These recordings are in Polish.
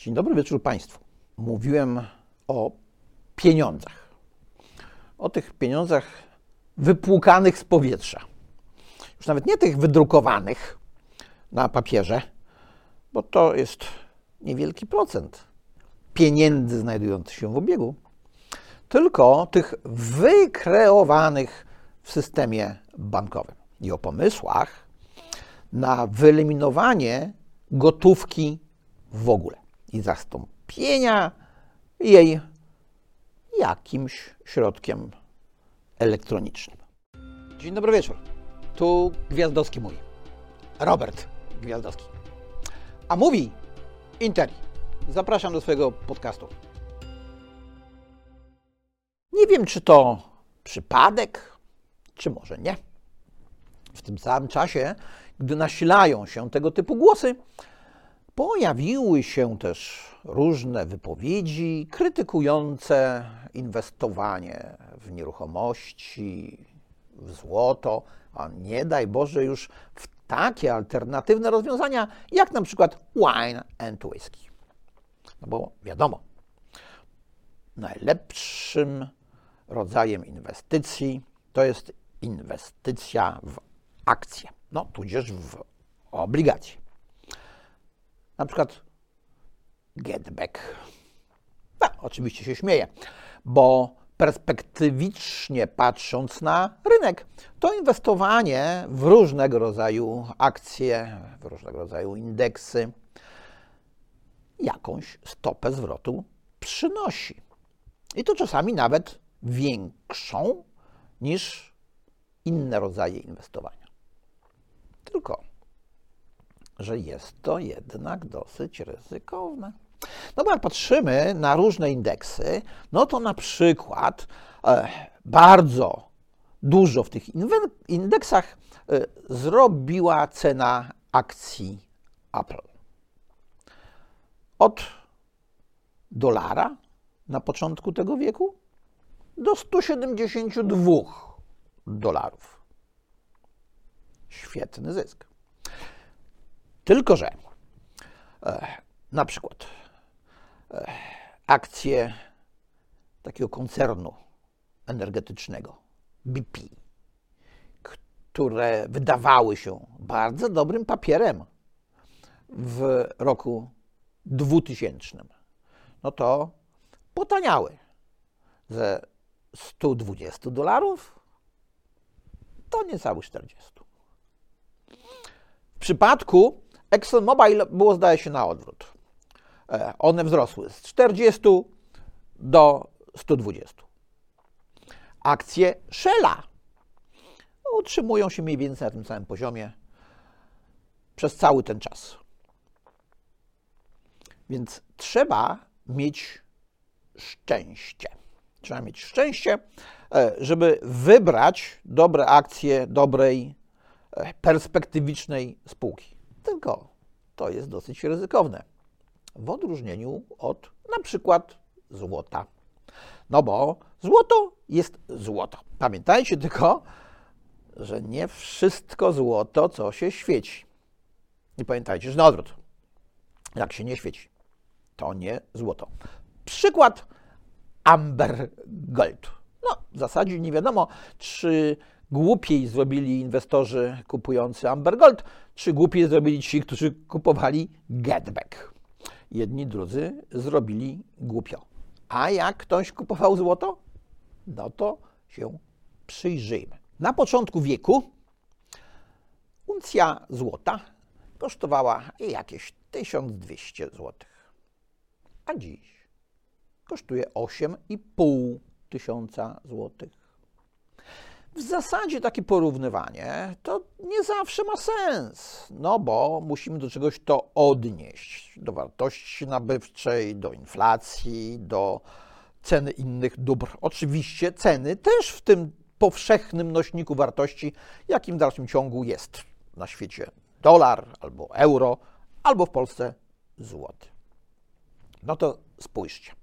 Dzień dobry wieczór Państwu. Mówiłem o pieniądzach. O tych pieniądzach wypłukanych z powietrza. Już nawet nie tych wydrukowanych na papierze, bo to jest niewielki procent pieniędzy znajdujących się w obiegu, tylko tych wykreowanych w systemie bankowym. I o pomysłach na wyeliminowanie gotówki w ogóle i zastąpienia jej jakimś środkiem elektronicznym. Dzień dobry wieczór. Tu Gwiazdowski mówi. Robert Gwiazdowski. A mówi Interi. Zapraszam do swojego podcastu. Nie wiem, czy to przypadek, czy może nie. W tym samym czasie, gdy nasilają się tego typu głosy, pojawiły się też różne wypowiedzi krytykujące inwestowanie w nieruchomości, w złoto, a nie daj Boże już w takie alternatywne rozwiązania, jak na przykład wine and whisky. No bo wiadomo, najlepszym rodzajem inwestycji to jest inwestycja w akcje, no tudzież w obligacje. Na przykład getback. No, oczywiście się śmieję, bo perspektywicznie patrząc na rynek, to inwestowanie w różnego rodzaju akcje, w różnego rodzaju indeksy jakąś stopę zwrotu przynosi. I to czasami nawet większą niż inne rodzaje inwestowania. Tylko, że jest to jednak dosyć ryzykowne. No bo jak patrzymy na różne indeksy, no to na przykład e, bardzo dużo w tych indeksach e, zrobiła cena akcji Apple. Od dolara na początku tego wieku do 172 dolarów. Świetny zysk. Tylko, że e, na przykład e, akcje takiego koncernu energetycznego BP, które wydawały się bardzo dobrym papierem w roku 2000, no to potaniały ze 120 dolarów do niecałych 40. W przypadku ExxonMobil było, zdaje się, na odwrót. E, one wzrosły z 40 do 120. Akcje Shella utrzymują się mniej więcej na tym samym poziomie przez cały ten czas. Więc trzeba mieć szczęście. Trzeba mieć szczęście, e, żeby wybrać dobre akcje dobrej, e, perspektywicznej spółki. Tylko to jest dosyć ryzykowne. W odróżnieniu od na przykład złota. No bo złoto jest złoto. Pamiętajcie tylko, że nie wszystko złoto, co się świeci. I pamiętajcie, że na odwrót. Jak się nie świeci, to nie złoto. Przykład Amber Gold. No, w zasadzie nie wiadomo, czy głupiej zrobili inwestorzy kupujący Amber Gold, czy głupiej zrobili ci, którzy kupowali Getback. Jedni, drudzy zrobili głupio. A jak ktoś kupował złoto? No to się przyjrzyjmy. Na początku wieku uncja złota kosztowała jakieś 1200 zł. A dziś kosztuje 8,5 tysiąca złotych. W zasadzie takie porównywanie to nie zawsze ma sens, no bo musimy do czegoś to odnieść, do wartości nabywczej, do inflacji, do ceny innych dóbr. Oczywiście ceny też w tym powszechnym nośniku wartości, jakim w dalszym ciągu jest na świecie dolar albo euro, albo w Polsce złoty. No to spójrzcie.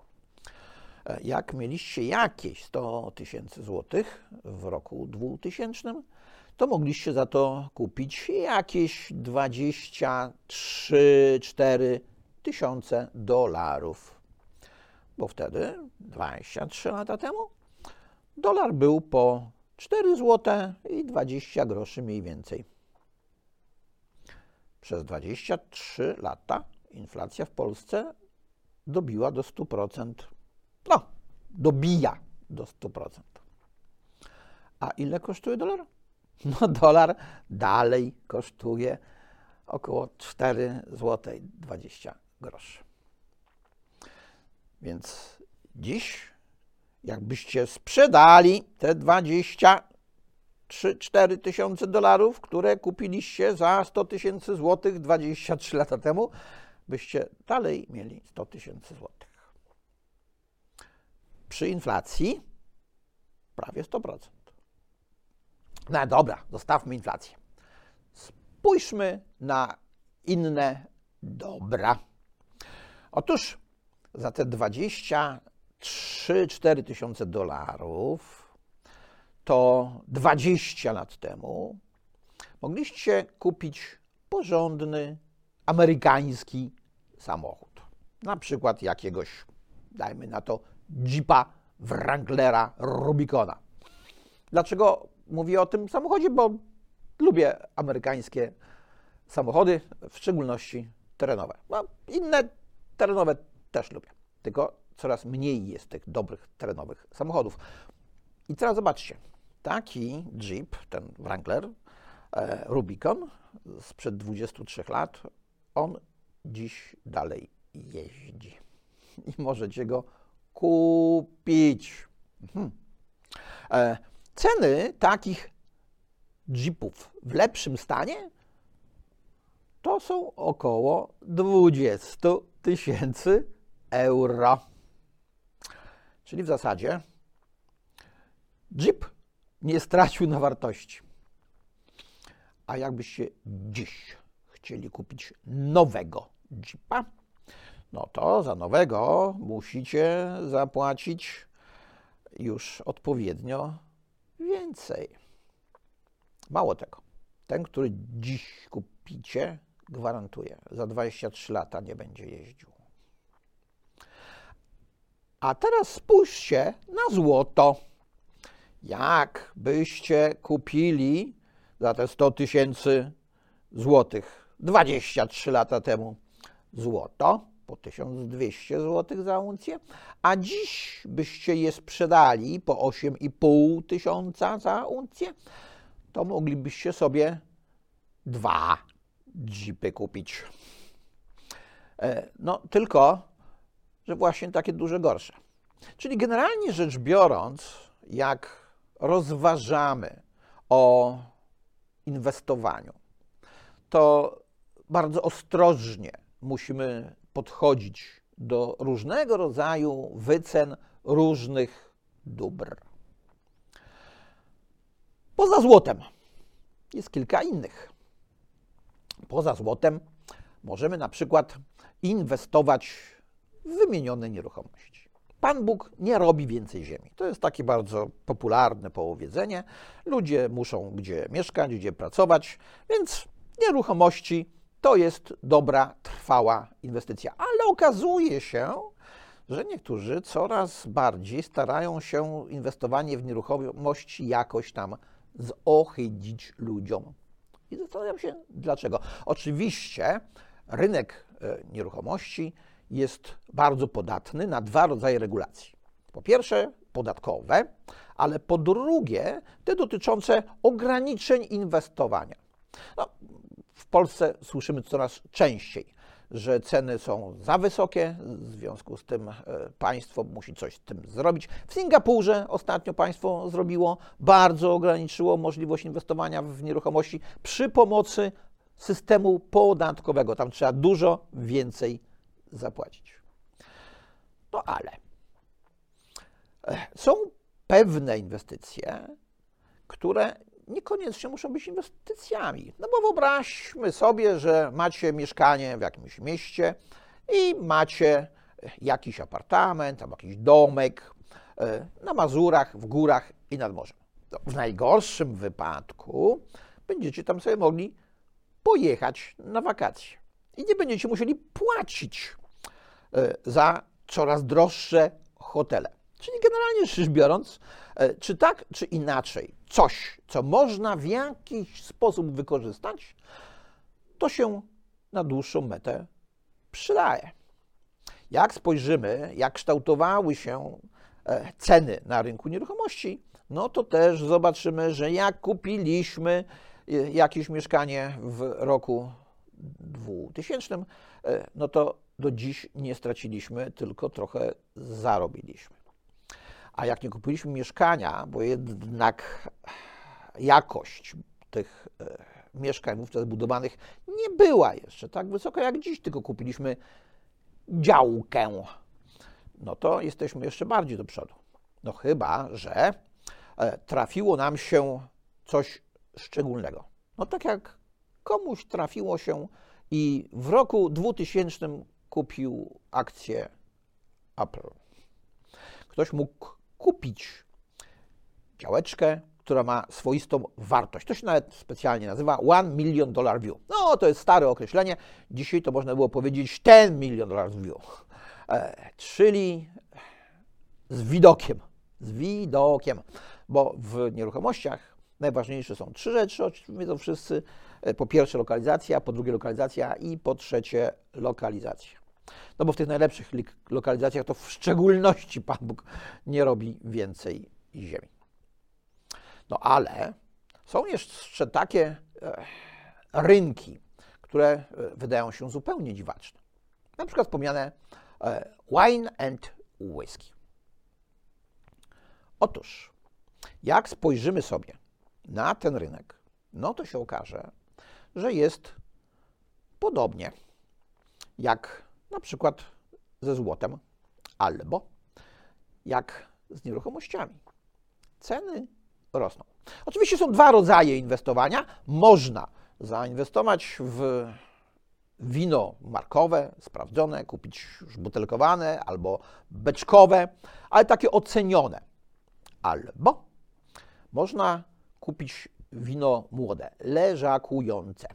Jak mieliście jakieś 100 tysięcy złotych w roku 2000, to mogliście za to kupić jakieś 23-4 tysiące dolarów. Bo wtedy, 23 lata temu, dolar był po 4 zł i 20 groszy mniej więcej. Przez 23 lata inflacja w Polsce dobiła do 100%. No, dobija do 100%. A ile kosztuje dolar? No, dolar dalej kosztuje około 4 zł 20 groszy. Więc dziś, jakbyście sprzedali te 23-4 tysiące dolarów, które kupiliście za 100 tysięcy złotych 23 lata temu, byście dalej mieli 100 tysięcy złotych. Przy inflacji prawie 100%. No dobra, zostawmy inflację. Spójrzmy na inne dobra. Otóż za te 23-4 tysiące dolarów to 20 lat temu mogliście kupić porządny amerykański samochód. Na przykład jakiegoś, dajmy na to, Jeepa Wranglera Rubicona. Dlaczego mówię o tym samochodzie? Bo lubię amerykańskie samochody, w szczególności terenowe. No, inne terenowe też lubię, tylko coraz mniej jest tych dobrych terenowych samochodów. I teraz zobaczcie, taki Jeep, ten Wrangler e, Rubicon sprzed 23 lat, on dziś dalej jeździ i możecie go kupić. Mhm. E, ceny takich Jeepów w lepszym stanie to są około 20 tysięcy euro. Czyli w zasadzie Jeep nie stracił na wartości. A jakbyście dziś chcieli kupić nowego Jeepa, no to za nowego musicie zapłacić już odpowiednio więcej. Mało tego, ten, który dziś kupicie, gwarantuję, za 23 lata nie będzie jeździł. A teraz spójrzcie na złoto. Jak byście kupili za te 100 tysięcy złotych 23 lata temu złoto po 1200 zł za uncję, a dziś byście je sprzedali po 8,5 tysiąca za uncję, to moglibyście sobie dwa jeepy kupić. E, no tylko, że właśnie takie duże gorsze. Czyli generalnie rzecz biorąc, jak rozważamy o inwestowaniu, to bardzo ostrożnie musimy podchodzić do różnego rodzaju wycen różnych dóbr. Poza złotem jest kilka innych. Poza złotem możemy na przykład inwestować w wymienione nieruchomości. Pan Bóg nie robi więcej ziemi. To jest takie bardzo popularne powiedzenie. Ludzie muszą gdzie mieszkać, gdzie pracować, więc nieruchomości to jest dobra, trwała inwestycja. Ale okazuje się, że niektórzy coraz bardziej starają się inwestowanie w nieruchomości jakoś tam zohydzić ludziom. I zastanawiam się dlaczego. Oczywiście rynek e, nieruchomości jest bardzo podatny na dwa rodzaje regulacji. Po pierwsze, podatkowe, ale po drugie, te dotyczące ograniczeń inwestowania. No, Polsce słyszymy coraz częściej, że ceny są za wysokie, w związku z tym e, państwo musi coś z tym zrobić. W Singapurze ostatnio państwo zrobiło, bardzo ograniczyło możliwość inwestowania w nieruchomości przy pomocy systemu podatkowego. Tam trzeba dużo więcej zapłacić. No ale e, są pewne inwestycje, które niekoniecznie muszą być inwestycjami. No bo wyobraźmy sobie, że macie mieszkanie w jakimś mieście i macie jakiś apartament albo jakiś domek e, na Mazurach, w górach i nad morzem. No, w najgorszym wypadku będziecie tam sobie mogli pojechać na wakacje. i nie będziecie musieli płacić e, za coraz droższe hotele. Czyli generalnie rzecz biorąc, e, czy tak, czy inaczej, coś, co można w jakiś sposób wykorzystać, to się na dłuższą metę przydaje. Jak spojrzymy, jak kształtowały się e, ceny na rynku nieruchomości, no to też zobaczymy, że jak kupiliśmy e, jakieś mieszkanie w roku 2000, no to do dziś nie straciliśmy, tylko trochę zarobiliśmy. A jak nie kupiliśmy mieszkania, bo jednak jakość tych e, mieszkań wówczas budowanych nie była jeszcze tak wysoka jak dziś, tylko kupiliśmy działkę, no to jesteśmy jeszcze bardziej do przodu. No chyba, że e, trafiło nam się coś szczególnego. No tak jak komuś trafiło się i w roku 2000 kupił akcję Apple. Ktoś mógł kupić działeczkę, która ma swoistą wartość. To się nawet specjalnie nazywa One Million Dollar View. No, to jest stare określenie. Dzisiaj to można było powiedzieć Ten Million Dollar View. E, czyli z widokiem. Z widokiem. Bo w nieruchomościach najważniejsze są trzy rzeczy, oczywiście wiedzą wszyscy. E, po pierwsze lokalizacja, po drugie lokalizacja i po trzecie lokalizacja. No bo w tych najlepszych lokalizacjach to w szczególności Pan Bóg nie robi więcej ziemi. No ale są jeszcze takie e, rynki, które e, wydają się zupełnie dziwaczne. Na przykład wspomniane e, wine and whisky. Otóż, jak spojrzymy sobie na ten rynek, no to się okaże, że jest podobnie jak na przykład ze złotem, albo jak z nieruchomościami. Ceny rosną. Oczywiście są dwa rodzaje inwestowania. Można zainwestować w wino markowe, sprawdzone, kupić już butelkowane albo beczkowe, ale takie ocenione. Albo można kupić wino młode, leżakujące.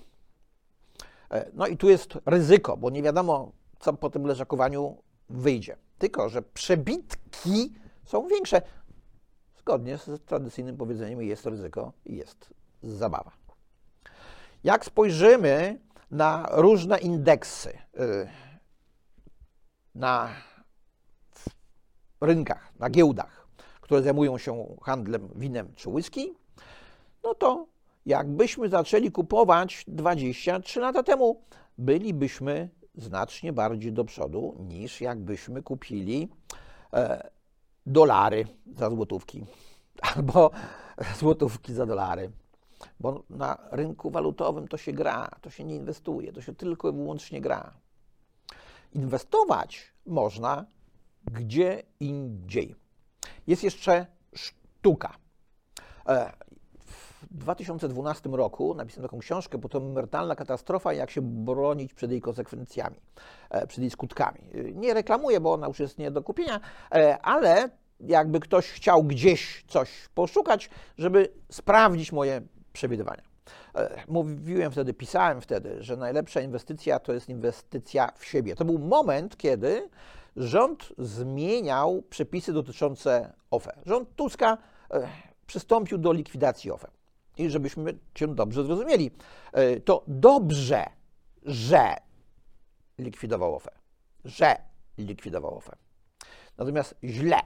E, no i tu jest ryzyko, bo nie wiadomo, co po tym leżakowaniu wyjdzie. Tylko, że przebitki są większe. Zgodnie z tradycyjnym powiedzeniem jest ryzyko i jest zabawa. Jak spojrzymy na różne indeksy y, na rynkach, na giełdach, które zajmują się handlem winem czy whisky, no to jakbyśmy zaczęli kupować 23 lata temu, bylibyśmy znacznie bardziej do przodu niż jakbyśmy kupili e, dolary za złotówki albo złotówki za dolary. Bo na rynku walutowym to się gra, to się nie inwestuje, to się tylko i wyłącznie gra. Inwestować można gdzie indziej. Jest jeszcze sztuka. E, w 2012 roku napisałem taką książkę, bo to emerytalna katastrofa, jak się bronić przed jej konsekwencjami, e, przed jej skutkami. Nie reklamuję, bo ona już jest nie do kupienia, e, ale jakby ktoś chciał gdzieś coś poszukać, żeby sprawdzić moje przewidywania. E, mówiłem wtedy, pisałem wtedy, że najlepsza inwestycja to jest inwestycja w siebie. To był moment, kiedy rząd zmieniał przepisy dotyczące OFE. Rząd Tuska przystąpił do likwidacji OFE i żebyśmy się dobrze zrozumieli, e, to dobrze, że likwidował OFE, że likwidował OFE. Natomiast źle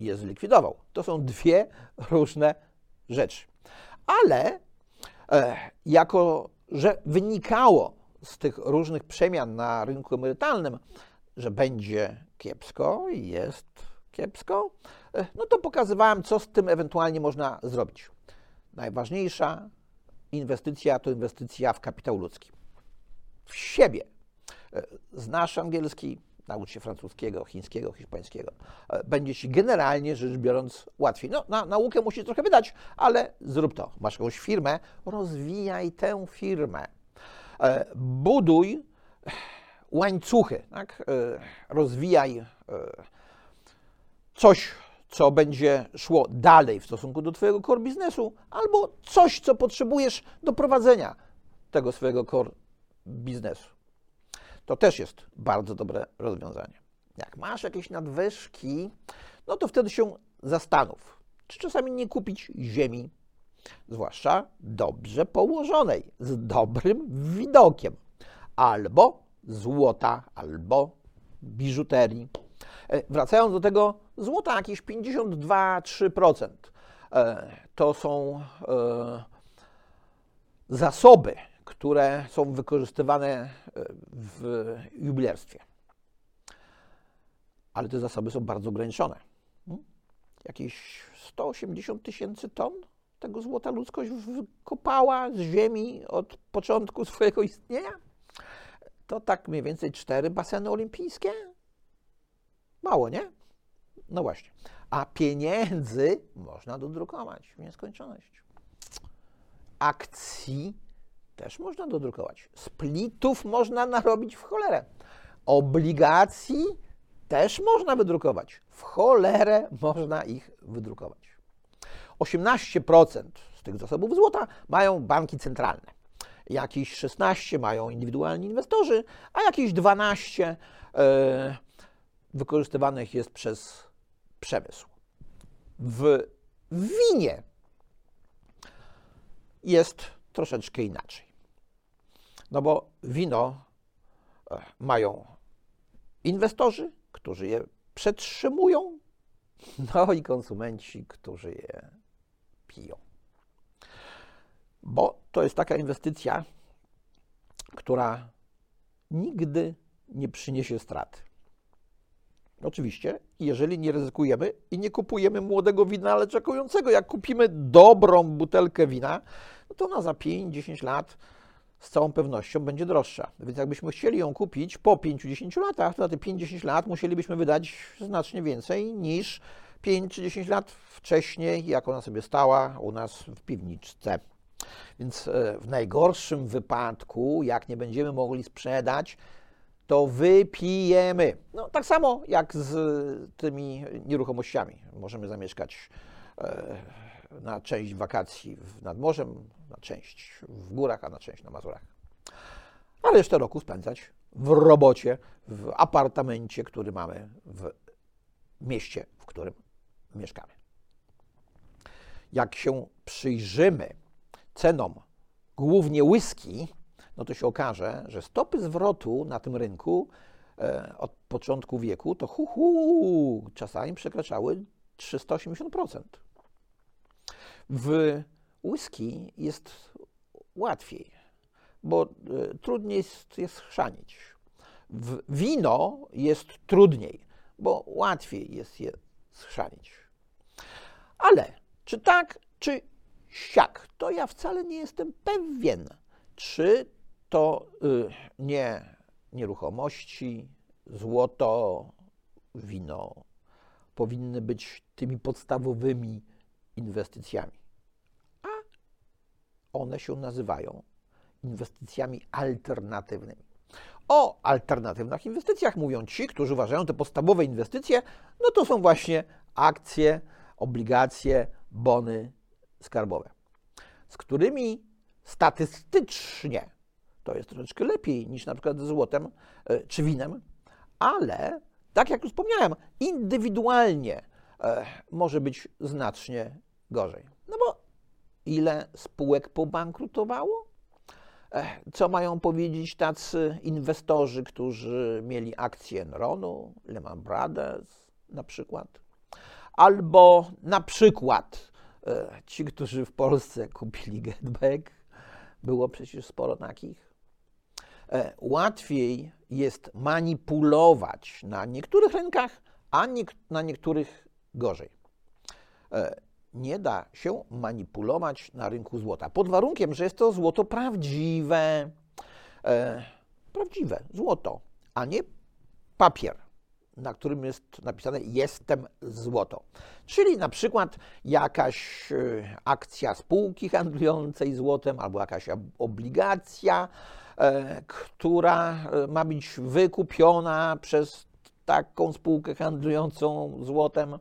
je zlikwidował. To są dwie różne rzeczy. Ale e, jako, że wynikało z tych różnych przemian na rynku emerytalnym, że będzie kiepsko i jest kiepsko, e, no to pokazywałem, co z tym ewentualnie można zrobić najważniejsza inwestycja to inwestycja w kapitał ludzki. W siebie. E, znasz angielski, naucz się francuskiego, chińskiego, hiszpańskiego. E, będzie ci generalnie rzecz biorąc łatwiej. No, na naukę musisz trochę wydać, ale zrób to. Masz jakąś firmę, rozwijaj tę firmę. E, buduj łańcuchy, tak? rozwijaj coś co będzie szło dalej w stosunku do Twojego core biznesu, albo coś, co potrzebujesz do prowadzenia tego swojego core biznesu. To też jest bardzo dobre rozwiązanie. Jak masz jakieś nadwyżki, no to wtedy się zastanów, czy czasami nie kupić ziemi, zwłaszcza dobrze położonej, z dobrym widokiem, albo złota, albo biżuterii. E, wracając do tego złota, jakieś 52-3% e, to są e, zasoby, które są wykorzystywane w jubilerstwie. Ale te zasoby są bardzo ograniczone. Hmm? Jakieś 180 tysięcy ton tego złota ludzkość wykopała z ziemi od początku swojego istnienia. To tak mniej więcej cztery baseny olimpijskie. Mało, nie? No właśnie. A pieniędzy można dodrukować w nieskończoność. Akcji też można dodrukować. Splitów można narobić w cholerę. Obligacji też można wydrukować. W cholerę można ich wydrukować. 18% z tych zasobów złota mają banki centralne. Jakieś 16 mają indywidualni inwestorzy, a jakieś 12 e, wykorzystywanych jest przez przemysł. W winie jest troszeczkę inaczej. No bo wino e, mają inwestorzy, którzy je przetrzymują, no i konsumenci, którzy je piją. Bo to jest taka inwestycja, która nigdy nie przyniesie straty. Oczywiście, jeżeli nie ryzykujemy i nie kupujemy młodego wina, ale czekującego. Jak kupimy dobrą butelkę wina, no to ona za 5-10 lat z całą pewnością będzie droższa. Więc jakbyśmy chcieli ją kupić po 5-10 latach, to na te 5-10 lat musielibyśmy wydać znacznie więcej niż 5 czy 10 lat wcześniej, jak ona sobie stała u nas w piwniczce. Więc e, w najgorszym wypadku, jak nie będziemy mogli sprzedać, to wypijemy. No, tak samo jak z tymi nieruchomościami. Możemy zamieszkać e, na część wakacji nad morzem, na część w górach, a na część na Mazurach. A resztę roku spędzać w robocie, w apartamencie, który mamy w mieście, w którym mieszkamy. Jak się przyjrzymy cenom głównie whisky, no to się okaże, że stopy zwrotu na tym rynku e, od początku wieku to hu, hu czasami przekraczały 380%. W whisky jest łatwiej, bo e, trudniej jest, jest chrzanić. W wino jest trudniej, bo łatwiej jest je schrzanić. Ale czy tak, czy siak, to ja wcale nie jestem pewien, czy to y, nie nieruchomości, złoto, wino powinny być tymi podstawowymi inwestycjami. A one się nazywają inwestycjami alternatywnymi. O alternatywnych inwestycjach mówią ci, którzy uważają te podstawowe inwestycje, no to są właśnie akcje, obligacje, bony skarbowe, z którymi statystycznie to jest troszeczkę lepiej niż na przykład złotem e, czy winem, ale tak jak już wspomniałem, indywidualnie e, może być znacznie gorzej. No bo ile spółek pobankrutowało? E, co mają powiedzieć tacy inwestorzy, którzy mieli akcje Enronu, Lehman Brothers na przykład? Albo na przykład ci, którzy w Polsce kupili Getback, było przecież sporo takich, łatwiej jest manipulować na niektórych rynkach, a na niektórych gorzej. E, nie da się manipulować na rynku złota, pod warunkiem, że jest to złoto prawdziwe. E, prawdziwe złoto, a nie papier, na którym jest napisane jestem złoto. Czyli na przykład jakaś akcja spółki handlującej złotem albo jakaś obligacja, E, która e, ma być wykupiona przez taką spółkę handlującą złotem.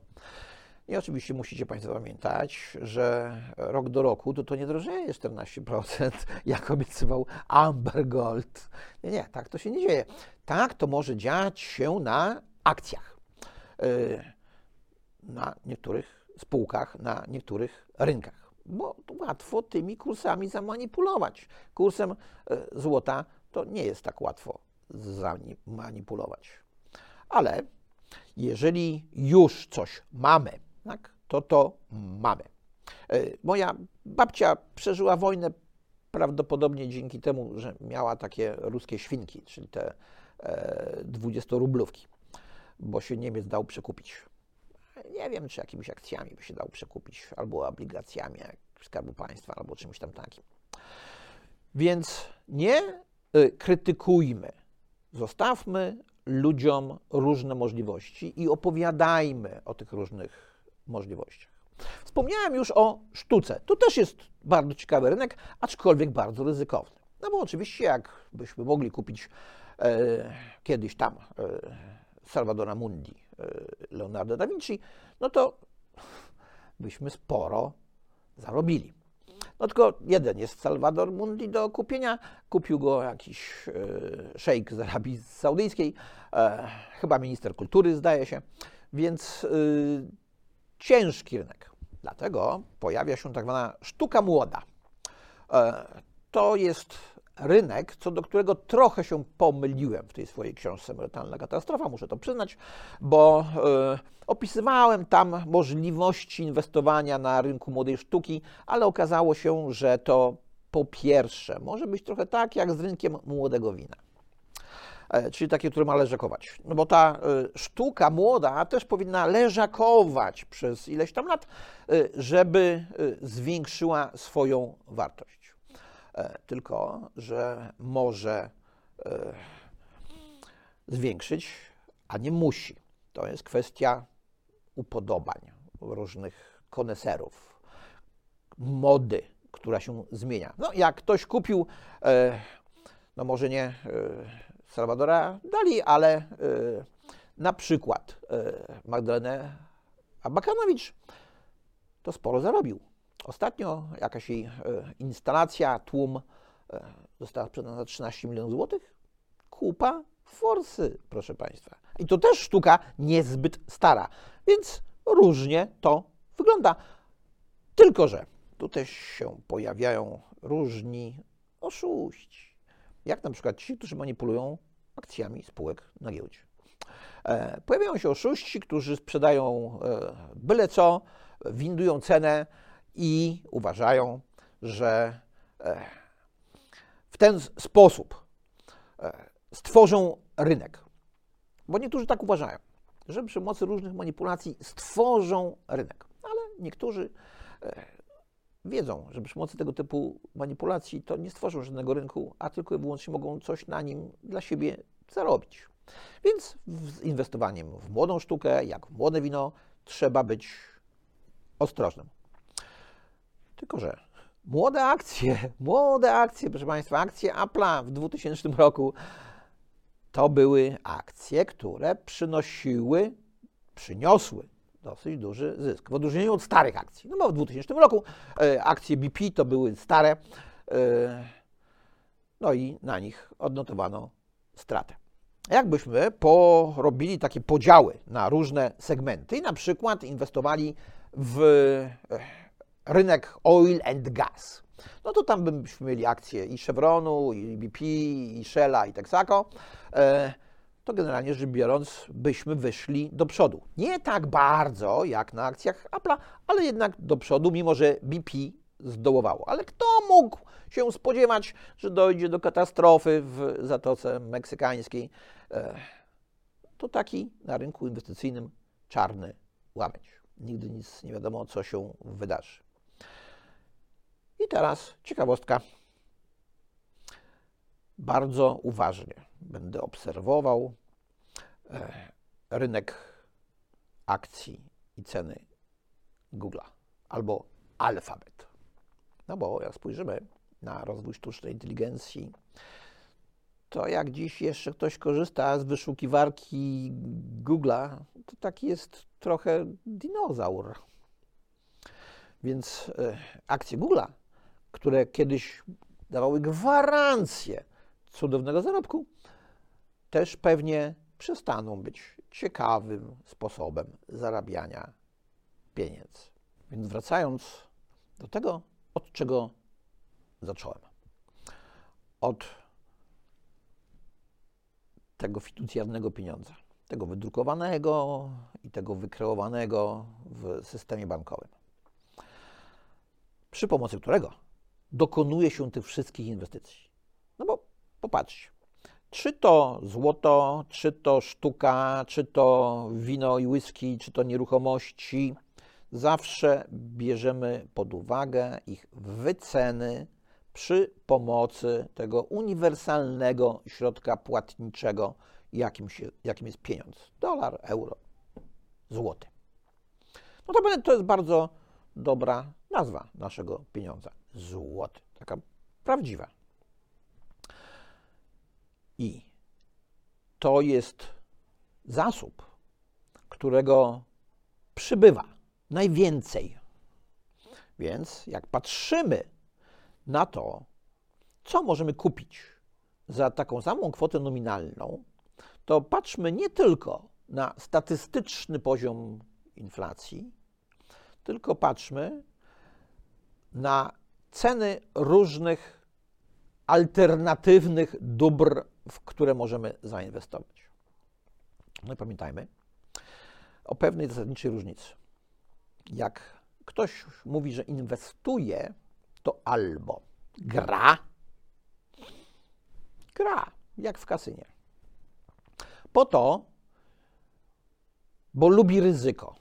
I oczywiście musicie Państwo pamiętać, że rok do roku to, to nie drożeje 14%, jak obiecywał Amber Gold. Nie, nie, tak to się nie dzieje. tak to może dziać się na akcjach, na niektórych spółkach, na niektórych rynkach, bo łatwo tymi kursami zamanipulować. Kursem złota to nie jest tak łatwo zamanipulować. Ale jeżeli już coś mamy, tak, to to mamy. E, moja babcia przeżyła wojnę prawdopodobnie dzięki temu, że miała takie ruskie świnki, czyli te 20-rublówki, e, bo się Niemiec dał przekupić. Nie wiem, czy jakimiś akcjami by się dał przekupić, albo obligacjami Skarbu Państwa, albo czymś tam takim. Więc nie e, krytykujmy, zostawmy ludziom różne możliwości i opowiadajmy o tych różnych możliwościach. Wspomniałem już o sztuce. To też jest bardzo ciekawy rynek, aczkolwiek bardzo ryzykowny. No bo oczywiście, jakbyśmy mogli kupić e, kiedyś tam e, Salvadora Mundi, Leonardo da Vinci, no to byśmy sporo zarobili. No tylko jeden jest Salvador Mundi do kupienia. Kupił go jakiś e, szejk z Arabii Saudyjskiej, e, chyba minister kultury, zdaje się. Więc e, ciężki rynek. Dlatego pojawia się tak zwana sztuka młoda. To jest rynek, co do którego trochę się pomyliłem w tej swojej książce Emerytalna Katastrofa, muszę to przyznać, bo y, opisywałem tam możliwości inwestowania na rynku młodej sztuki, ale okazało się, że to po pierwsze może być trochę tak jak z rynkiem młodego wina e, czyli takie, które ma leżakować. No bo ta y, sztuka młoda też powinna leżakować przez ileś tam lat, żeby zwiększyła swoją wartość. E, tylko że może e, zwiększyć, a nie musi. To jest kwestia upodobań różnych koneserów, mody, która się zmienia. No, jak ktoś kupił, e, no może nie Salvadora Dali, ale na przykład Magdalenę Abakanowicz, to sporo zarobił. Ostatnio jakaś jej e, instalacja, tłum e, została sprzedana za 13 milionów złotych. Kupa forsy, proszę Państwa. I to też sztuka niezbyt stara, więc różnie to wygląda. Tylko, że tu też się pojawiają różni oszuści. Jak na przykład ci, którzy manipulują akcjami spółek na giełdzie. E, pojawiają się oszuści, którzy sprzedają byle co, windują cenę, i uważają, że e, w ten sposób e, stworzą rynek. Bo niektórzy tak uważają, że przy pomocy różnych manipulacji stworzą rynek. Ale niektórzy e, wiedzą, że przy pomocy tego typu manipulacji to nie stworzą żadnego rynku, a tylko i wyłącznie mogą coś na nim dla siebie zarobić. Więc z inwestowaniem w młodą sztukę, jak w młode wino, trzeba być ostrożnym. Tylko, że młode akcje, młode akcje, proszę Państwa, akcje Apple'a w 2000 roku to były akcje, które przynosiły, przyniosły dosyć duży zysk. W odróżnieniu od starych akcji. No bo w 2000 roku e, akcje BP to były stare, e, no i na nich odnotowano stratę. Jakbyśmy porobili takie podziały na różne segmenty i na przykład inwestowali w e, rynek oil and gas. No to tam byśmy mieli akcje i Chevronu, i BP, i Shella, i Texaco. E, to generalnie rzecz biorąc, byśmy wyszli do przodu. Nie tak bardzo jak na akcjach Apple'a, ale jednak do przodu, mimo że BP zdołowało. Ale kto mógł się spodziewać, że dojdzie do katastrofy w Zatoce Meksykańskiej? E, to taki na rynku inwestycyjnym czarny łamęć. Nigdy nic nie wiadomo, co się wydarzy. I teraz ciekawostka. Bardzo uważnie będę obserwował e, rynek akcji i ceny Google'a albo Alphabet. No bo jak spojrzymy na rozwój sztucznej inteligencji, to jak dziś jeszcze ktoś korzysta z wyszukiwarki Google'a, to taki jest trochę dinozaur. Więc e, akcje Google'a które kiedyś dawały gwarancję cudownego zarobku, też pewnie przestaną być ciekawym sposobem zarabiania pieniędzy. Więc wracając do tego, od czego zacząłem. Od tego fiducjarnego pieniądza, tego wydrukowanego i tego wykreowanego w systemie bankowym, przy pomocy którego dokonuje się tych wszystkich inwestycji. No bo popatrzcie, czy to złoto, czy to sztuka, czy to wino i whisky, czy to nieruchomości, zawsze bierzemy pod uwagę ich wyceny przy pomocy tego uniwersalnego środka płatniczego, jakim, się, jakim jest pieniądz. Dolar, euro, złoty. No to, to jest bardzo dobra nazwa naszego pieniądza. Złoty. Taka prawdziwa. I to jest zasób, którego przybywa najwięcej. Więc jak patrzymy na to, co możemy kupić za taką samą kwotę nominalną, to patrzmy nie tylko na statystyczny poziom inflacji, tylko patrzmy na ceny różnych alternatywnych dóbr, w które możemy zainwestować. No i pamiętajmy o pewnej zasadniczej różnicy. Jak ktoś mówi, że inwestuje, to albo gra, gra, jak w kasynie. Po to, bo lubi ryzyko,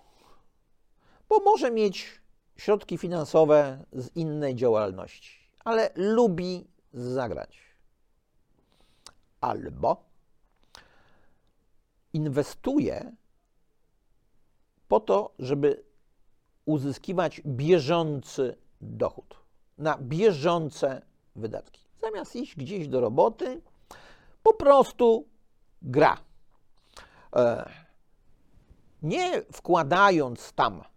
bo może mieć środki finansowe z innej działalności, ale lubi zagrać. Albo inwestuje po to, żeby uzyskiwać bieżący dochód na bieżące wydatki. Zamiast iść gdzieś do roboty, po prostu gra. E, nie wkładając tam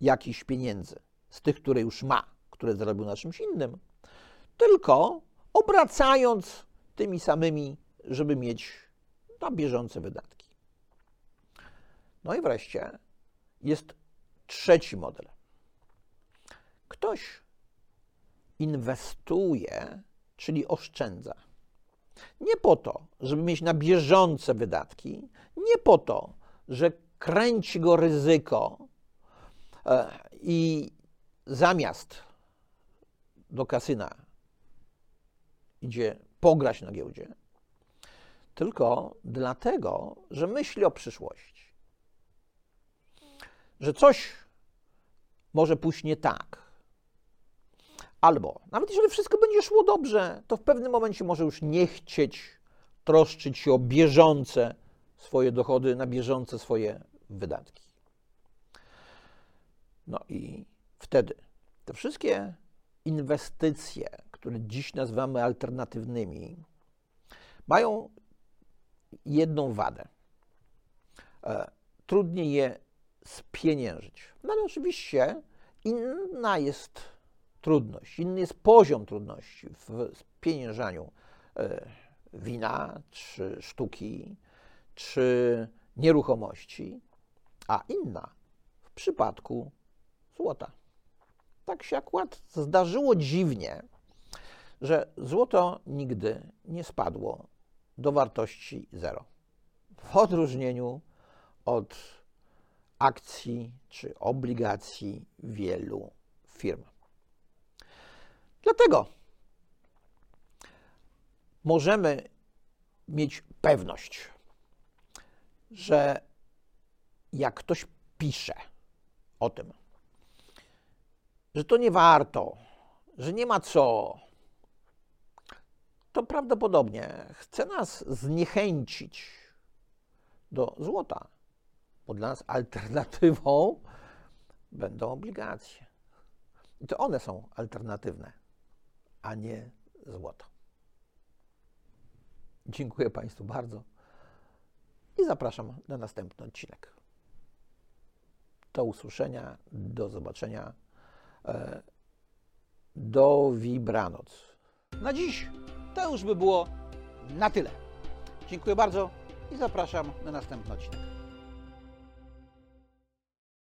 jakichś pieniędzy z tych, które już ma, które zarobił na czymś innym, tylko obracając tymi samymi, żeby mieć na bieżące wydatki. No i wreszcie jest trzeci model. Ktoś inwestuje, czyli oszczędza. Nie po to, żeby mieć na bieżące wydatki, nie po to, że kręci go ryzyko i zamiast do kasyna idzie pograć na giełdzie, tylko dlatego, że myśli o przyszłości. Że coś może pójść nie tak, Albo nawet jeżeli wszystko będzie szło dobrze, to w pewnym momencie może już nie chcieć troszczyć się o bieżące swoje dochody, na bieżące swoje wydatki. No i wtedy te wszystkie inwestycje, które dziś nazywamy alternatywnymi, mają jedną wadę. E, trudniej je spieniężyć. No ale oczywiście inna jest trudność, inny jest poziom trudności w spieniężaniu e, wina, czy sztuki, czy nieruchomości, a inna w przypadku złota. Tak się akurat zdarzyło dziwnie, że złoto nigdy nie spadło do wartości zero. W odróżnieniu od akcji czy obligacji wielu firm. Dlatego możemy mieć pewność, że jak ktoś pisze o tym, że to nie warto, że nie ma co, to prawdopodobnie chce nas zniechęcić do złota, bo dla nas alternatywą będą obligacje. I to one są alternatywne a nie złoto. Dziękuję Państwu bardzo i zapraszam na następny odcinek. Do usłyszenia, do zobaczenia. E, do Wibranoc. Na dziś to już by było na tyle. Dziękuję bardzo i zapraszam na następny odcinek.